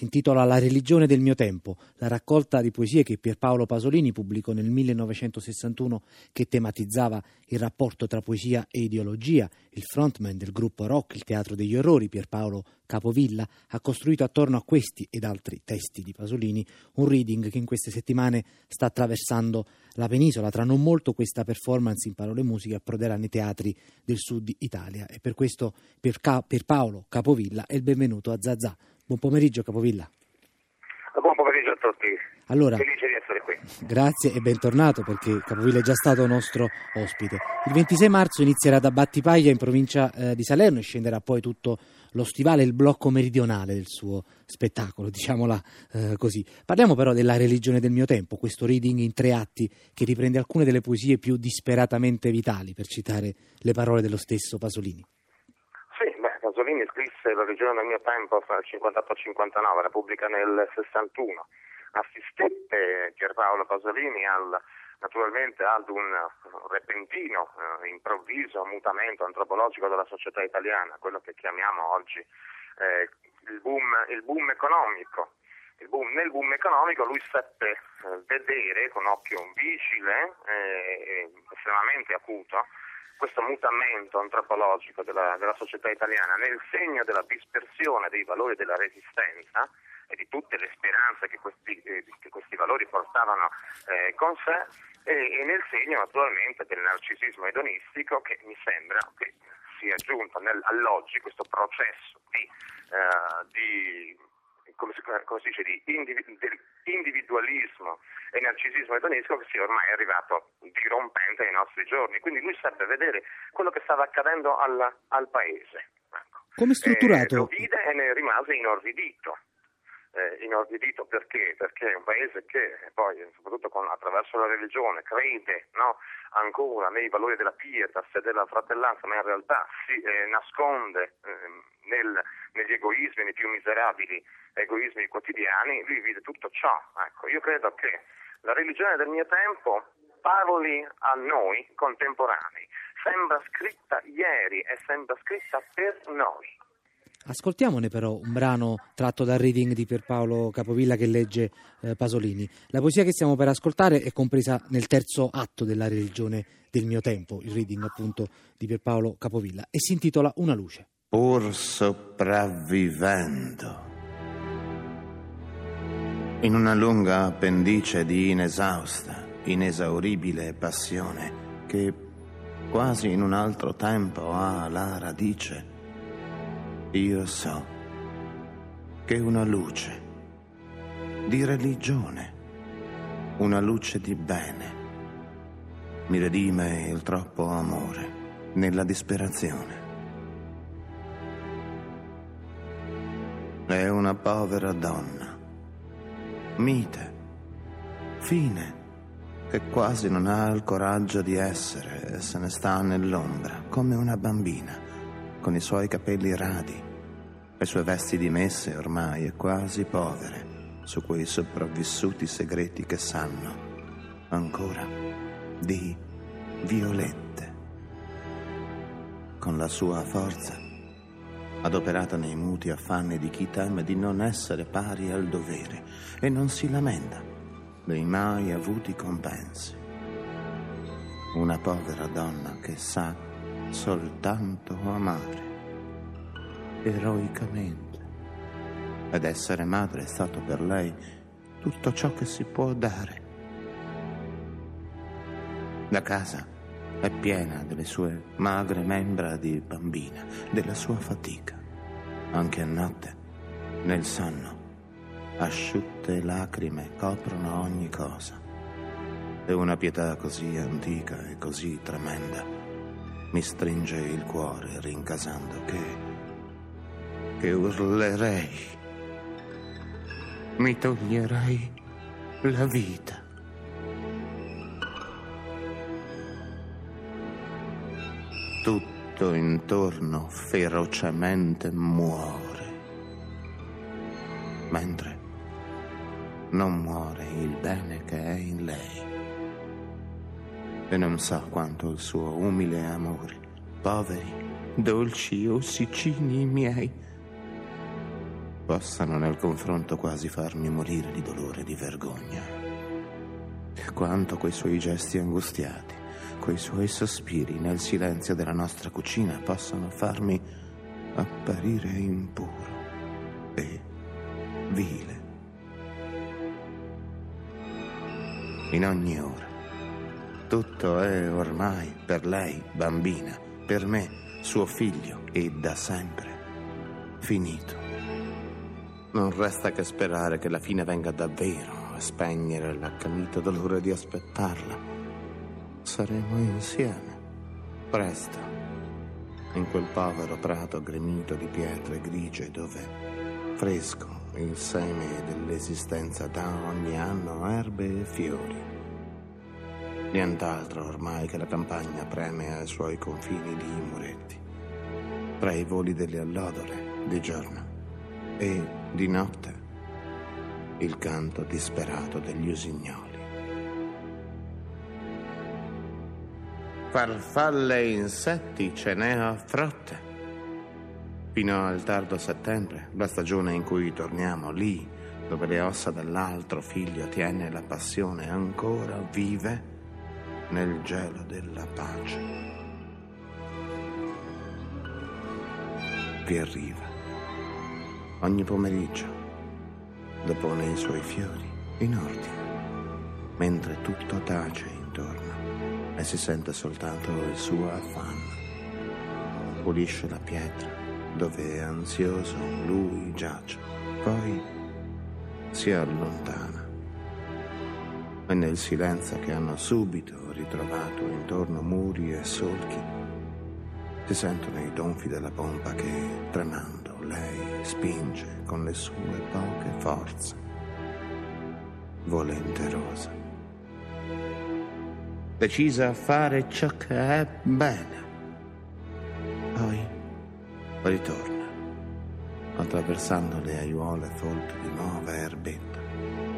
Si intitola La religione del mio tempo, la raccolta di poesie che Pierpaolo Pasolini pubblicò nel 1961 che tematizzava il rapporto tra poesia e ideologia. Il frontman del gruppo rock Il Teatro degli Orrori, Pierpaolo Capovilla, ha costruito attorno a questi ed altri testi di Pasolini un reading che in queste settimane sta attraversando la penisola. Tra non molto questa performance in parole musiche approderà nei teatri del sud Italia e per questo per, Ca- per Paolo Capovilla è il benvenuto a Zazà. Buon pomeriggio Capovilla. Buon pomeriggio a tutti. Allora, Felice di essere qui. Grazie e bentornato perché Capovilla è già stato nostro ospite. Il 26 marzo inizierà da Battipaglia in provincia eh, di Salerno e scenderà poi tutto lo stivale, il blocco meridionale del suo spettacolo, diciamola eh, così. Parliamo però della religione del mio tempo, questo reading in tre atti che riprende alcune delle poesie più disperatamente vitali, per citare le parole dello stesso Pasolini. Pasolini scrisse La regione del mio tempo fra il 58 e il 59, la pubblica nel 61. Assistette Pierpaolo Pasolini al, naturalmente ad un repentino, eh, improvviso mutamento antropologico della società italiana, quello che chiamiamo oggi eh, il, boom, il, boom, economico. Boom, nel boom economico lui seppe eh, vedere con occhio vigile e estremamente acuto questo mutamento antropologico della, della, società italiana nel segno della dispersione dei valori della resistenza e di tutte le speranze che questi, eh, che questi valori portavano eh, con sé e, e, nel segno naturalmente del narcisismo edonistico che mi sembra che sia giunto nel, all'oggi questo processo di, uh, di come si, come si dice, di individualismo e narcisismo edonesco che sia ormai arrivato dirompente ai nostri giorni. Quindi lui seppe vedere quello che stava accadendo al, al paese. Ecco. Come è strutturato? Eh, lo vide e ne rimase inorridito eh, inorridito perché? Perché è un paese che poi, soprattutto con, attraverso la religione, crede no, ancora nei valori della pietas e della fratellanza, ma in realtà si eh, nasconde eh, nel, negli egoismi, nei più miserabili egoismi quotidiani, lui vide tutto ciò. Ecco, io credo che la religione del mio tempo parli a noi contemporanei, sembra scritta ieri e sembra scritta per noi. Ascoltiamone però un brano tratto dal reading di Pierpaolo Capovilla che legge eh, Pasolini. La poesia che stiamo per ascoltare è compresa nel terzo atto della religione del mio tempo, il reading appunto di Pierpaolo Capovilla, e si intitola Una luce. Pur sopravvivendo in una lunga appendice di inesausta, inesauribile passione che quasi in un altro tempo ha la radice io so che una luce di religione, una luce di bene, mi redime il troppo amore nella disperazione. È una povera donna, mite, fine, che quasi non ha il coraggio di essere e se ne sta nell'ombra come una bambina con i suoi capelli radi, le sue vesti dimesse ormai e quasi povere su quei sopravvissuti segreti che sanno ancora di violette. Con la sua forza, adoperata nei muti affanni di chi teme di non essere pari al dovere e non si lamenta dei mai avuti compensi. Una povera donna che sa soltanto amare, eroicamente. Ed essere madre è stato per lei tutto ciò che si può dare. La casa è piena delle sue magre membra di bambina, della sua fatica. Anche a notte, nel sonno, asciutte lacrime coprono ogni cosa. E una pietà così antica e così tremenda mi stringe il cuore rincasando che, che urlerei, mi toglierei la vita. Tutto intorno ferocemente muore, mentre non muore il bene che è in lei e non sa quanto il suo umile amore. Poveri, dolci ossicini miei, possano nel confronto quasi farmi morire di dolore e di vergogna. Quanto quei suoi gesti angustiati, quei suoi sospiri nel silenzio della nostra cucina possano farmi apparire impuro e vile. In ogni ora. Tutto è ormai per lei, bambina, per me, suo figlio e da sempre finito. Non resta che sperare che la fine venga davvero a spegnere l'accanito dolore di aspettarla. Saremo insieme, presto, in quel povero prato gremito di pietre grigie dove fresco il seme dell'esistenza dà ogni anno erbe e fiori. Nient'altro ormai che la campagna preme ai suoi confini di muretti, tra i voli delle allodole di giorno e di notte il canto disperato degli usignoli. Farfalle e insetti ce n'è a frotte fino al tardo settembre, la stagione in cui torniamo lì, dove le ossa dell'altro figlio tiene la passione ancora vive nel gelo della pace. Vi arriva ogni pomeriggio, depone i suoi fiori in ordine, mentre tutto tace intorno e si sente soltanto il suo affanno. Pulisce la pietra dove ansioso lui giace, poi si allontana. E nel silenzio che hanno subito ritrovato intorno muri e solchi. Si sentono i tonfi della pompa che, tremando, lei spinge con le sue poche forze, volenterosa, decisa a fare ciò che è bene. Poi ritorna, attraversando le aiuole folte di nuova erbetta,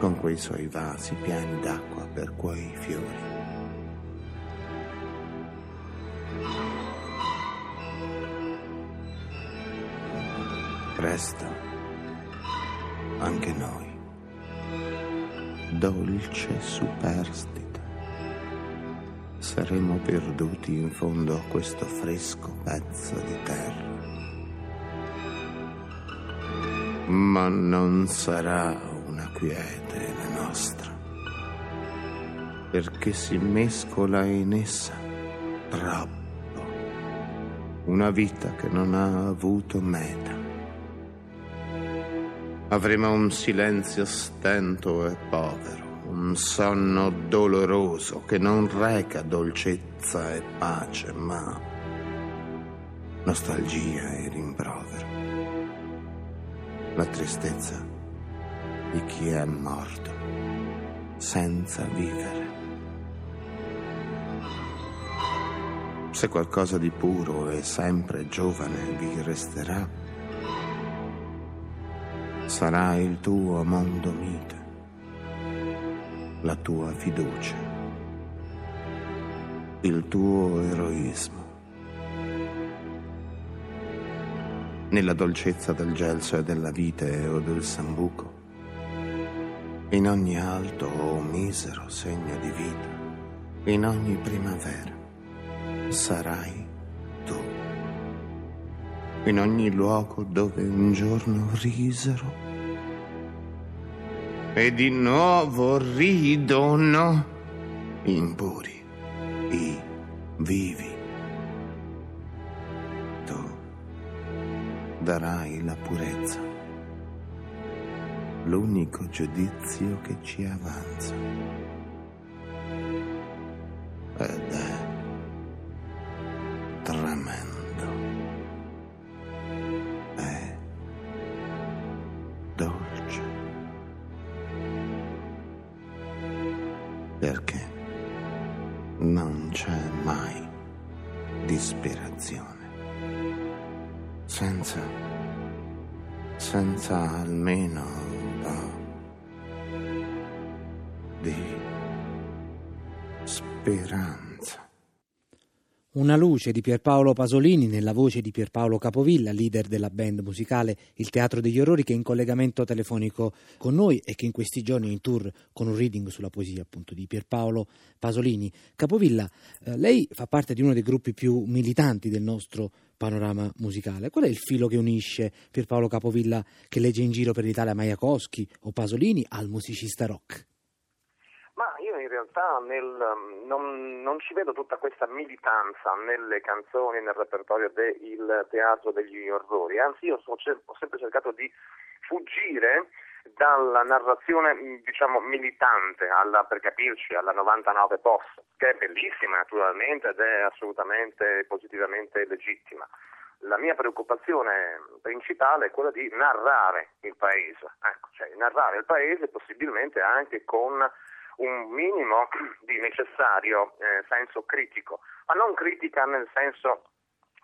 con quei suoi vasi pieni d'acqua per quei fiori. Presto, anche noi, dolce superstite, saremo perduti in fondo a questo fresco pezzo di terra. Ma non sarà una quiete la nostra, perché si mescola in essa troppo. Una vita che non ha avuto meta. Avremo un silenzio stento e povero, un sonno doloroso che non reca dolcezza e pace, ma nostalgia e rimprovero la tristezza di chi è morto senza vivere. Se qualcosa di puro e sempre giovane vi resterà, sarà il tuo mondo mite, la tua fiducia, il tuo eroismo. nella dolcezza del gelso e della vite o del sambuco, in ogni alto o misero segno di vita, in ogni primavera, sarai tu. In ogni luogo dove un giorno risero e di nuovo ridono impuri i vivi. darai la purezza, l'unico giudizio che ci avanza. Perché non c'è mai disperazione senza, senza almeno un po' di speranza. Una luce di Pierpaolo Pasolini nella voce di Pierpaolo Capovilla, leader della band musicale Il Teatro degli Orrori, che è in collegamento telefonico con noi e che in questi giorni è in tour con un reading sulla poesia appunto di Pierpaolo Pasolini. Capovilla, eh, lei fa parte di uno dei gruppi più militanti del nostro panorama musicale. Qual è il filo che unisce Pierpaolo Capovilla che legge in giro per l'Italia Majakowski o Pasolini al musicista rock? Realtà nel, non, non, ci vedo tutta questa militanza nelle canzoni, nel repertorio del teatro degli orrori, anzi io so, ho sempre cercato di fuggire dalla narrazione diciamo militante alla, per capirci alla 99 post che è bellissima naturalmente ed è assolutamente positivamente legittima. La mia preoccupazione principale è quella di narrare il paese. Ecco, cioè narrare il paese possibilmente anche con un minimo di necessario eh, senso critico, ma non critica nel senso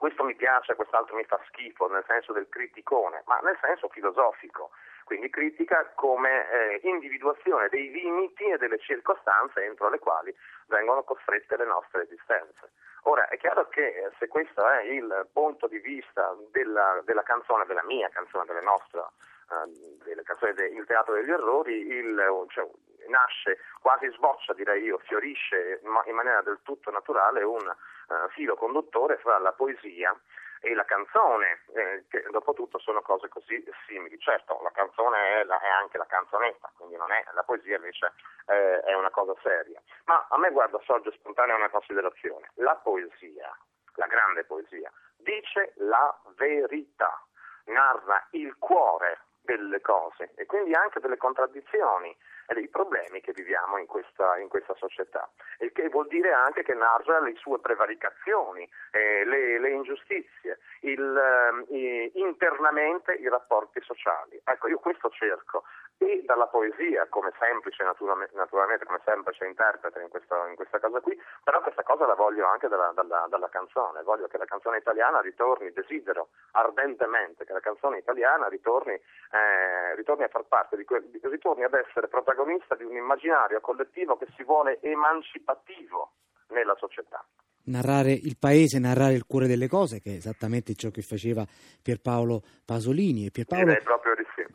questo mi piace, quest'altro mi fa schifo, nel senso del criticone, ma nel senso filosofico, quindi critica come eh, individuazione dei limiti e delle circostanze entro le quali vengono costrette le nostre esistenze. Ora è chiaro che eh, se questo è il punto di vista della, della canzone, della mia canzone, delle nostre, uh, delle canzoni del Teatro degli Errori, il, cioè, nasce, quasi sboccia direi io, fiorisce in maniera del tutto naturale un uh, filo conduttore fra la poesia e la canzone, eh, che dopo tutto sono cose così simili. Certo, la canzone è, la, è anche la canzonetta, quindi è, la poesia invece eh, è una cosa seria. Ma a me guarda, sorge spontanea una considerazione. La poesia, la grande poesia, dice la verità, narra il cuore delle cose e quindi anche delle contraddizioni e dei problemi che viviamo in questa, in questa società, il che vuol dire anche che narra le sue prevaricazioni, eh, le, le, ingiustizie, il, eh, internamente i rapporti sociali. Ecco, io questo cerco. E dalla poesia come semplice, naturalmente, come semplice interprete in questa, in questa, cosa qui, però questa cosa la voglio anche dalla, dalla, dalla, canzone, voglio che la canzone italiana ritorni, desidero ardentemente che la canzone italiana ritorni, eh, ritorni a far parte, di que- ritorni ad essere protagonista di un immaginario collettivo che si vuole emancipativo nella società narrare il paese, narrare il cuore delle cose, che è esattamente ciò che faceva Pierpaolo Pasolini. E Pierpaolo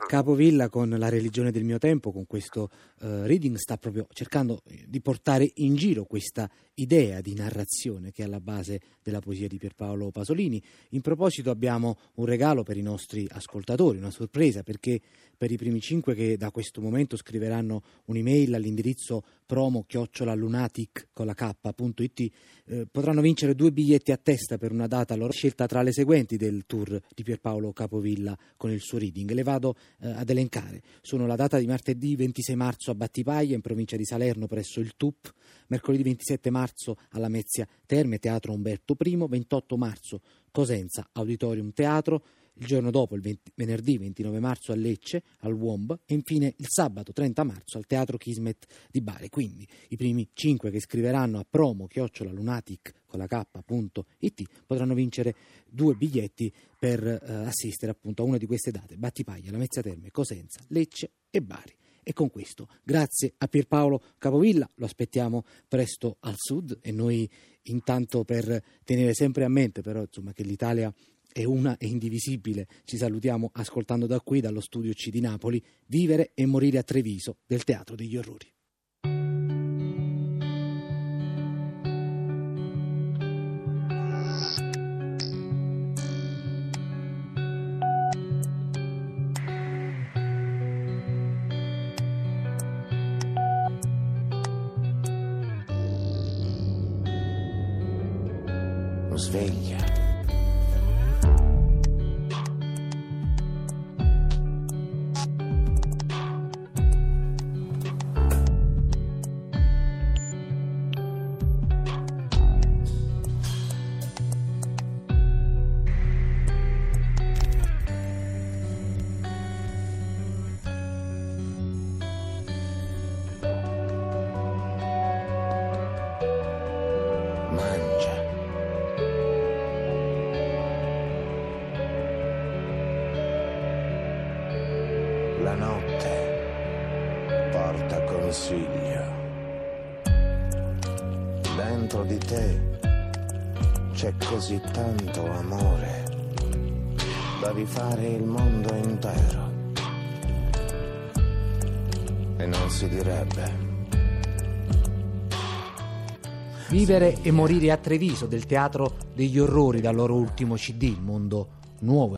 Capovilla con La religione del mio tempo, con questo uh, reading, sta proprio cercando di portare in giro questa idea di narrazione che è alla base della poesia di Pierpaolo Pasolini. In proposito abbiamo un regalo per i nostri ascoltatori, una sorpresa, perché per i primi cinque che da questo momento scriveranno un'email all'indirizzo promo lunatic con la k.it eh, potranno vincere due biglietti a testa per una data loro scelta tra le seguenti del tour di Pierpaolo Capovilla con il suo reading. Le vado eh, ad elencare. Sono la data di martedì 26 marzo a Battipaglia in provincia di Salerno presso il TUP, mercoledì 27 marzo alla Mezzia Terme Teatro Umberto I, 28 marzo Cosenza Auditorium Teatro, il giorno dopo, il 20, venerdì 29 marzo a Lecce, al WOMB e infine il sabato 30 marzo al Teatro Kismet di Bari. Quindi i primi 5 che scriveranno a promo chiocciola lunatic con la k.it potranno vincere due biglietti per eh, assistere appunto a una di queste date, Battipaglia, Lamezia Terme, Cosenza, Lecce e Bari. E con questo, grazie a Pierpaolo Capovilla, lo aspettiamo presto al sud e noi intanto per tenere sempre a mente però insomma, che l'Italia è una e indivisibile. Ci salutiamo ascoltando da qui, dallo studio C di Napoli, Vivere e morire a Treviso del Teatro degli Orrori. Consiglio. Dentro di te c'è così tanto amore da rifare il mondo intero. E non si direbbe. Vivere e morire a Treviso del teatro degli orrori dal loro ultimo CD, Il mondo nuovo